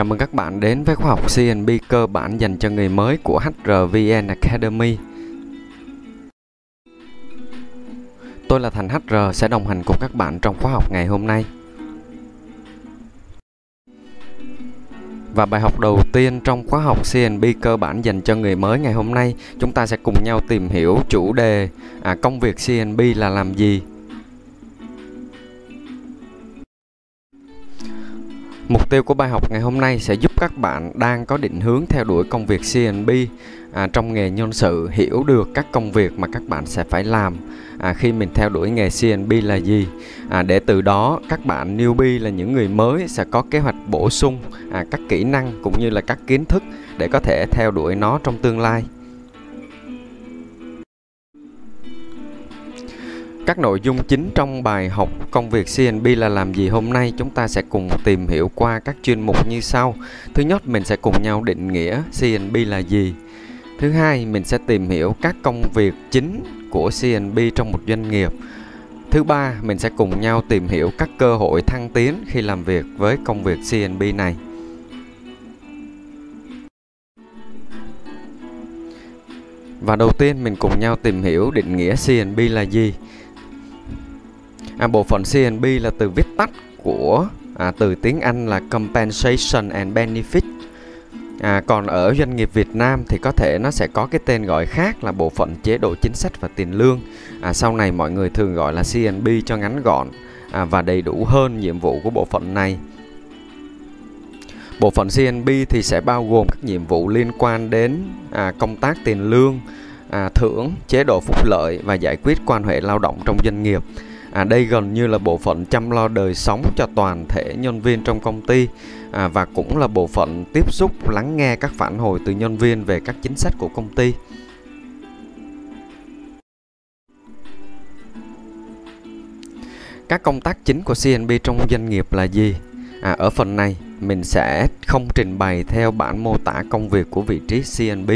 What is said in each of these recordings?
Chào mừng các bạn đến với khóa học CNB cơ bản dành cho người mới của HRVN Academy. Tôi là Thành HR sẽ đồng hành cùng các bạn trong khóa học ngày hôm nay. Và bài học đầu tiên trong khóa học CNB cơ bản dành cho người mới ngày hôm nay, chúng ta sẽ cùng nhau tìm hiểu chủ đề à, công việc CNB là làm gì Mục tiêu của bài học ngày hôm nay sẽ giúp các bạn đang có định hướng theo đuổi công việc CNB à, trong nghề nhân sự hiểu được các công việc mà các bạn sẽ phải làm à, khi mình theo đuổi nghề CNB là gì à, để từ đó các bạn newbie là những người mới sẽ có kế hoạch bổ sung à, các kỹ năng cũng như là các kiến thức để có thể theo đuổi nó trong tương lai. Các nội dung chính trong bài học công việc CNB là làm gì hôm nay chúng ta sẽ cùng tìm hiểu qua các chuyên mục như sau. Thứ nhất, mình sẽ cùng nhau định nghĩa CNB là gì. Thứ hai, mình sẽ tìm hiểu các công việc chính của CNB trong một doanh nghiệp. Thứ ba, mình sẽ cùng nhau tìm hiểu các cơ hội thăng tiến khi làm việc với công việc CNB này. Và đầu tiên, mình cùng nhau tìm hiểu định nghĩa CNB là gì à, bộ phận CNB là từ viết tắt của à, từ tiếng Anh là Compensation and Benefit. À, còn ở doanh nghiệp Việt Nam thì có thể nó sẽ có cái tên gọi khác là bộ phận chế độ chính sách và tiền lương. À, sau này mọi người thường gọi là CNB cho ngắn gọn à, và đầy đủ hơn nhiệm vụ của bộ phận này. Bộ phận CNB thì sẽ bao gồm các nhiệm vụ liên quan đến à, công tác tiền lương, à, thưởng, chế độ phúc lợi và giải quyết quan hệ lao động trong doanh nghiệp à, đây gần như là bộ phận chăm lo đời sống cho toàn thể nhân viên trong công ty. À, và cũng là bộ phận tiếp xúc lắng nghe các phản hồi từ nhân viên về các chính sách của công ty. Các công tác chính của CNB trong doanh nghiệp là gì? À, ở phần này mình sẽ không trình bày theo bản mô tả công việc của vị trí CNB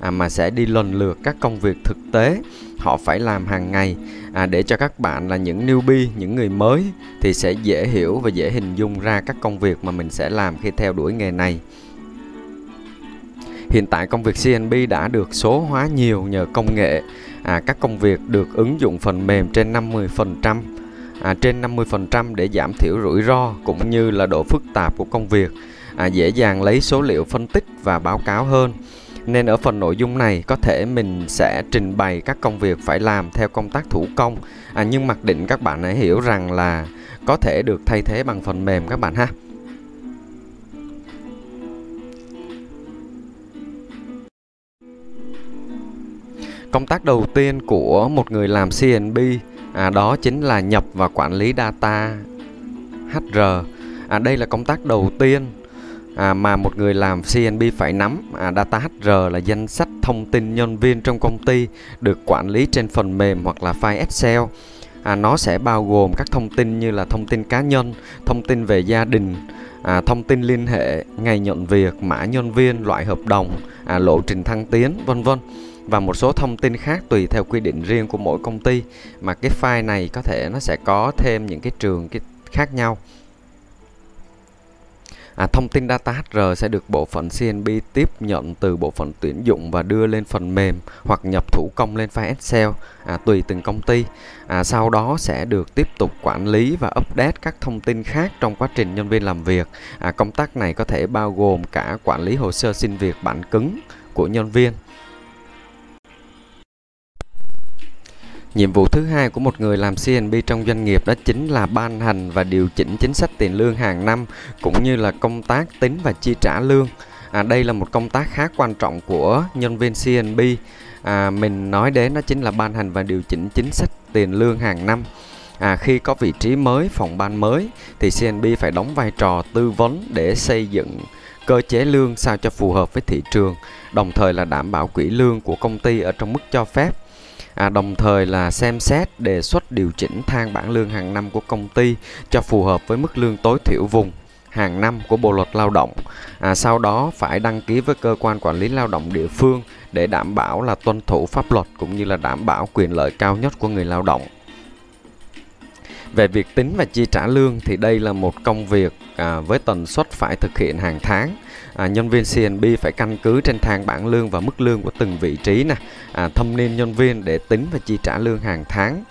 à, mà sẽ đi lần lượt các công việc thực tế họ phải làm hàng ngày. À, để cho các bạn là những newbie những người mới thì sẽ dễ hiểu và dễ hình dung ra các công việc mà mình sẽ làm khi theo đuổi nghề này. Hiện tại công việc CNB đã được số hóa nhiều nhờ công nghệ. À, các công việc được ứng dụng phần mềm trên 50% à, trên 50% để giảm thiểu rủi ro cũng như là độ phức tạp của công việc à, dễ dàng lấy số liệu phân tích và báo cáo hơn. Nên ở phần nội dung này có thể mình sẽ trình bày các công việc phải làm theo công tác thủ công. À, nhưng mặc định các bạn hãy hiểu rằng là có thể được thay thế bằng phần mềm các bạn ha. Công tác đầu tiên của một người làm CNB à, đó chính là nhập và quản lý data HR à, đây là công tác đầu tiên à, mà một người làm CNB phải nắm. À, data HR là danh sách thông tin nhân viên trong công ty được quản lý trên phần mềm hoặc là file Excel. À, nó sẽ bao gồm các thông tin như là thông tin cá nhân thông tin về gia đình à, thông tin liên hệ ngày nhận việc mã nhân viên loại hợp đồng à, lộ trình thăng tiến vân vân và một số thông tin khác tùy theo quy định riêng của mỗi công ty mà cái file này có thể nó sẽ có thêm những cái trường cái khác nhau À, thông tin data HR sẽ được bộ phận CNB tiếp nhận từ bộ phận tuyển dụng và đưa lên phần mềm hoặc nhập thủ công lên file Excel à, tùy từng công ty. À, sau đó sẽ được tiếp tục quản lý và update các thông tin khác trong quá trình nhân viên làm việc. À, công tác này có thể bao gồm cả quản lý hồ sơ xin việc bản cứng của nhân viên Nhiệm vụ thứ hai của một người làm CNB trong doanh nghiệp đó chính là ban hành và điều chỉnh chính sách tiền lương hàng năm cũng như là công tác tính và chi trả lương. À, đây là một công tác khá quan trọng của nhân viên CNB. À, mình nói đến đó chính là ban hành và điều chỉnh chính sách tiền lương hàng năm. À, khi có vị trí mới, phòng ban mới thì CNB phải đóng vai trò tư vấn để xây dựng cơ chế lương sao cho phù hợp với thị trường, đồng thời là đảm bảo quỹ lương của công ty ở trong mức cho phép à, đồng thời là xem xét đề xuất điều chỉnh thang bảng lương hàng năm của công ty cho phù hợp với mức lương tối thiểu vùng hàng năm của Bộ luật Lao động. À, sau đó phải đăng ký với cơ quan quản lý lao động địa phương để đảm bảo là tuân thủ pháp luật cũng như là đảm bảo quyền lợi cao nhất của người lao động. về việc tính và chi trả lương thì đây là một công việc à, với tần suất phải thực hiện hàng tháng. À, nhân viên CNB phải căn cứ trên thang bảng lương và mức lương của từng vị trí nè, à, thâm niên nhân viên để tính và chi trả lương hàng tháng.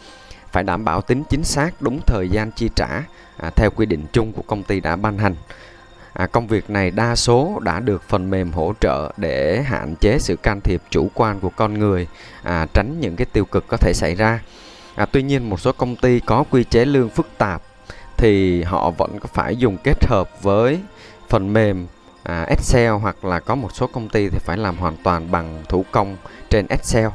Phải đảm bảo tính chính xác đúng thời gian chi trả à, theo quy định chung của công ty đã ban hành. À, công việc này đa số đã được phần mềm hỗ trợ để hạn chế sự can thiệp chủ quan của con người, à, tránh những cái tiêu cực có thể xảy ra. À, tuy nhiên một số công ty có quy chế lương phức tạp thì họ vẫn phải dùng kết hợp với phần mềm à, Excel hoặc là có một số công ty thì phải làm hoàn toàn bằng thủ công trên Excel.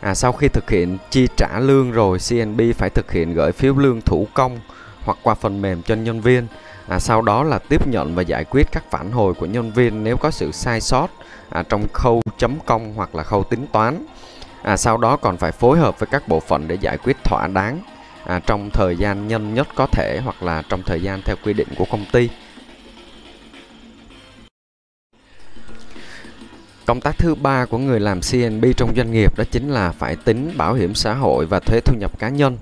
À, sau khi thực hiện chi trả lương rồi, CNB phải thực hiện gửi phiếu lương thủ công hoặc qua phần mềm cho nhân viên. À, sau đó là tiếp nhận và giải quyết các phản hồi của nhân viên nếu có sự sai sót à, trong khâu chấm công hoặc là khâu tính toán. À, sau đó còn phải phối hợp với các bộ phận để giải quyết thỏa đáng à, trong thời gian nhanh nhất có thể hoặc là trong thời gian theo quy định của công ty. Công tác thứ ba của người làm CNB trong doanh nghiệp đó chính là phải tính bảo hiểm xã hội và thuế thu nhập cá nhân.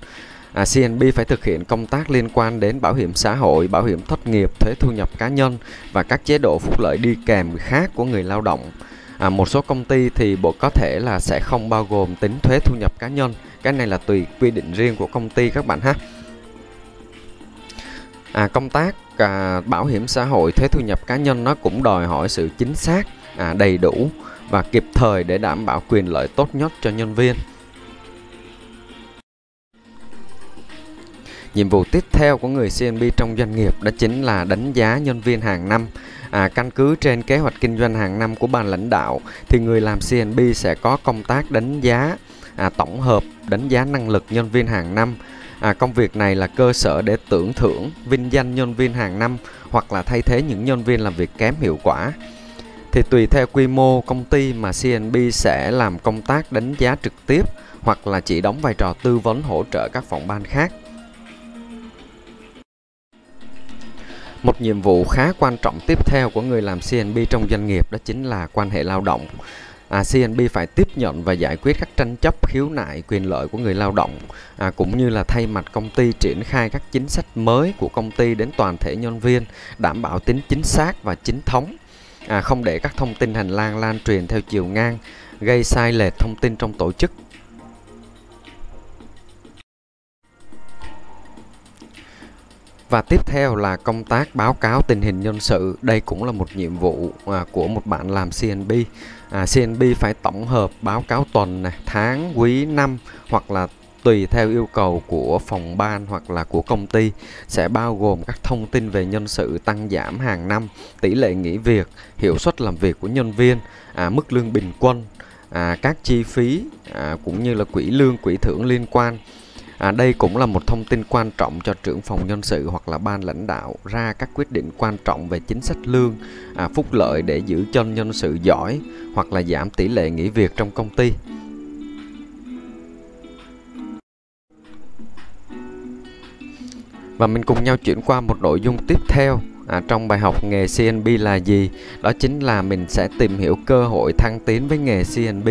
À, CNB phải thực hiện công tác liên quan đến bảo hiểm xã hội, bảo hiểm thất nghiệp, thuế thu nhập cá nhân và các chế độ phúc lợi đi kèm khác của người lao động. À, một số công ty thì bộ có thể là sẽ không bao gồm tính thuế thu nhập cá nhân. Cái này là tùy quy định riêng của công ty các bạn ha. À, công tác à, bảo hiểm xã hội, thuế thu nhập cá nhân nó cũng đòi hỏi sự chính xác, à, đầy đủ và kịp thời để đảm bảo quyền lợi tốt nhất cho nhân viên. Nhiệm vụ tiếp theo của người CNB trong doanh nghiệp đó chính là đánh giá nhân viên hàng năm. À, căn cứ trên kế hoạch kinh doanh hàng năm của ban lãnh đạo thì người làm CNB sẽ có công tác đánh giá à, tổng hợp, đánh giá năng lực nhân viên hàng năm. À, công việc này là cơ sở để tưởng thưởng, vinh danh nhân viên hàng năm hoặc là thay thế những nhân viên làm việc kém hiệu quả. Thì tùy theo quy mô công ty mà CNB sẽ làm công tác đánh giá trực tiếp hoặc là chỉ đóng vai trò tư vấn hỗ trợ các phòng ban khác. Một nhiệm vụ khá quan trọng tiếp theo của người làm CNB trong doanh nghiệp đó chính là quan hệ lao động. À, CNB phải tiếp nhận và giải quyết các tranh chấp khiếu nại quyền lợi của người lao động à, cũng như là thay mặt công ty triển khai các chính sách mới của công ty đến toàn thể nhân viên đảm bảo tính chính xác và chính thống à, không để các thông tin hành lang lan truyền theo chiều ngang gây sai lệch thông tin trong tổ chức Và tiếp theo là công tác báo cáo tình hình nhân sự. Đây cũng là một nhiệm vụ à, của một bạn làm CNB. À, CNB phải tổng hợp báo cáo tuần, này, tháng, quý, năm hoặc là tùy theo yêu cầu của phòng ban hoặc là của công ty sẽ bao gồm các thông tin về nhân sự tăng giảm hàng năm, tỷ lệ nghỉ việc, hiệu suất làm việc của nhân viên, à, mức lương bình quân, à, các chi phí à, cũng như là quỹ lương, quỹ thưởng liên quan À, đây cũng là một thông tin quan trọng cho trưởng phòng nhân sự hoặc là ban lãnh đạo ra các quyết định quan trọng về chính sách lương, à, phúc lợi để giữ chân nhân sự giỏi hoặc là giảm tỷ lệ nghỉ việc trong công ty. Và mình cùng nhau chuyển qua một nội dung tiếp theo à, trong bài học nghề CNB là gì? Đó chính là mình sẽ tìm hiểu cơ hội thăng tiến với nghề CNB.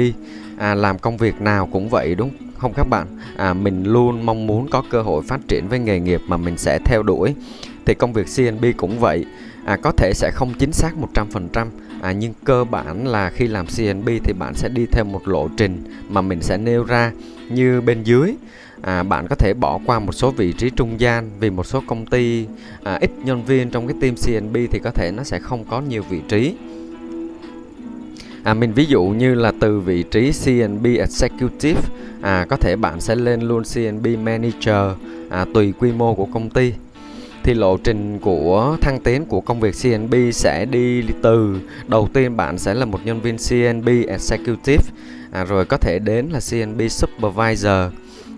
À, làm công việc nào cũng vậy đúng không các bạn à, mình luôn mong muốn có cơ hội phát triển với nghề nghiệp mà mình sẽ theo đuổi thì công việc CNB cũng vậy à, có thể sẽ không chính xác 100% à, nhưng cơ bản là khi làm CNB thì bạn sẽ đi theo một lộ trình mà mình sẽ nêu ra như bên dưới. À, bạn có thể bỏ qua một số vị trí trung gian vì một số công ty à, ít nhân viên trong cái team CNB thì có thể nó sẽ không có nhiều vị trí. À, mình ví dụ như là từ vị trí CNB Executive à, có thể bạn sẽ lên luôn CNB Manager à, tùy quy mô của công ty thì lộ trình của thăng tiến của công việc CNB sẽ đi từ đầu tiên bạn sẽ là một nhân viên CNB Executive à, rồi có thể đến là CNB Supervisor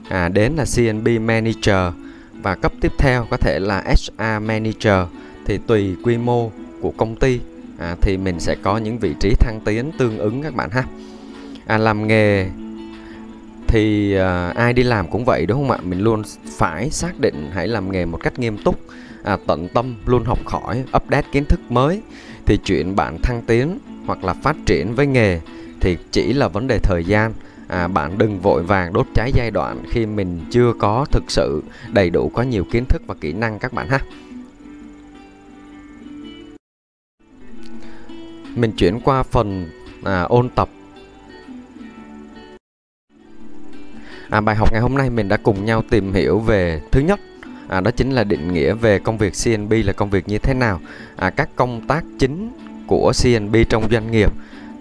à, đến là CNB Manager và cấp tiếp theo có thể là HR Manager. Thì tùy quy mô của công ty à, thì mình sẽ có những vị trí thăng tiến tương ứng các bạn ha. À, làm nghề thì à, ai đi làm cũng vậy đúng không ạ? Mình luôn phải xác định hãy làm nghề một cách nghiêm túc à, tận tâm luôn học hỏi update kiến thức mới. Thì chuyện bạn thăng tiến hoặc là phát triển với nghề thì chỉ là vấn đề thời gian. À, bạn đừng vội vàng đốt cháy giai đoạn khi mình chưa có thực sự đầy đủ có nhiều kiến thức và kỹ năng các bạn ha. Mình chuyển qua phần à, ôn tập. À, bài học ngày hôm nay mình đã cùng nhau tìm hiểu về thứ nhất à, đó chính là định nghĩa về công việc CNB là công việc như thế nào. À, các công tác chính của CNB trong doanh nghiệp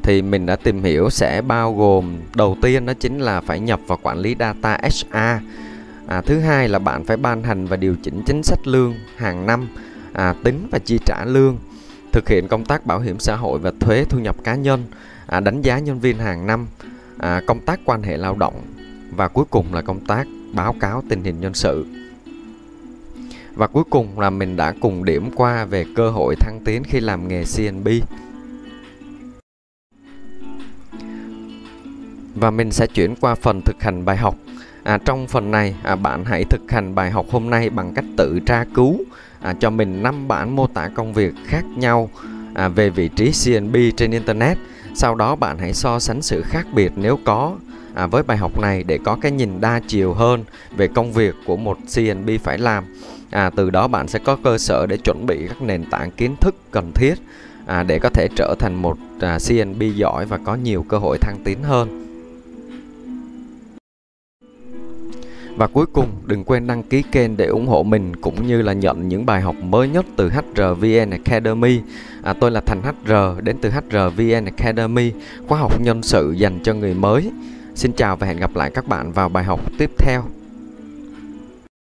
thì mình đã tìm hiểu sẽ bao gồm đầu tiên đó chính là phải nhập và quản lý data HR à, thứ hai là bạn phải ban hành và điều chỉnh chính sách lương hàng năm à, tính và chi trả lương thực hiện công tác bảo hiểm xã hội và thuế thu nhập cá nhân à, đánh giá nhân viên hàng năm à, công tác quan hệ lao động và cuối cùng là công tác báo cáo tình hình nhân sự. Và cuối cùng là mình đã cùng điểm qua về cơ hội thăng tiến khi làm nghề CNB và mình sẽ chuyển qua phần thực hành bài học. À, trong phần này à, bạn hãy thực hành bài học hôm nay bằng cách tự tra cứu à, cho mình 5 bản mô tả công việc khác nhau à, về vị trí CNB trên Internet. Sau đó bạn hãy so sánh sự khác biệt nếu có à, với bài học này để có cái nhìn đa chiều hơn về công việc của một CNB phải làm à, từ đó bạn sẽ có cơ sở để chuẩn bị các nền tảng kiến thức cần thiết à, để có thể trở thành một à, CNB giỏi và có nhiều cơ hội thăng tiến hơn Và cuối cùng, đừng quên đăng ký kênh để ủng hộ mình cũng như là nhận những bài học mới nhất từ HRVN Academy. À, tôi là Thành HR đến từ HRVN Academy, khóa học nhân sự dành cho người mới. Xin chào và hẹn gặp lại các bạn vào bài học tiếp theo.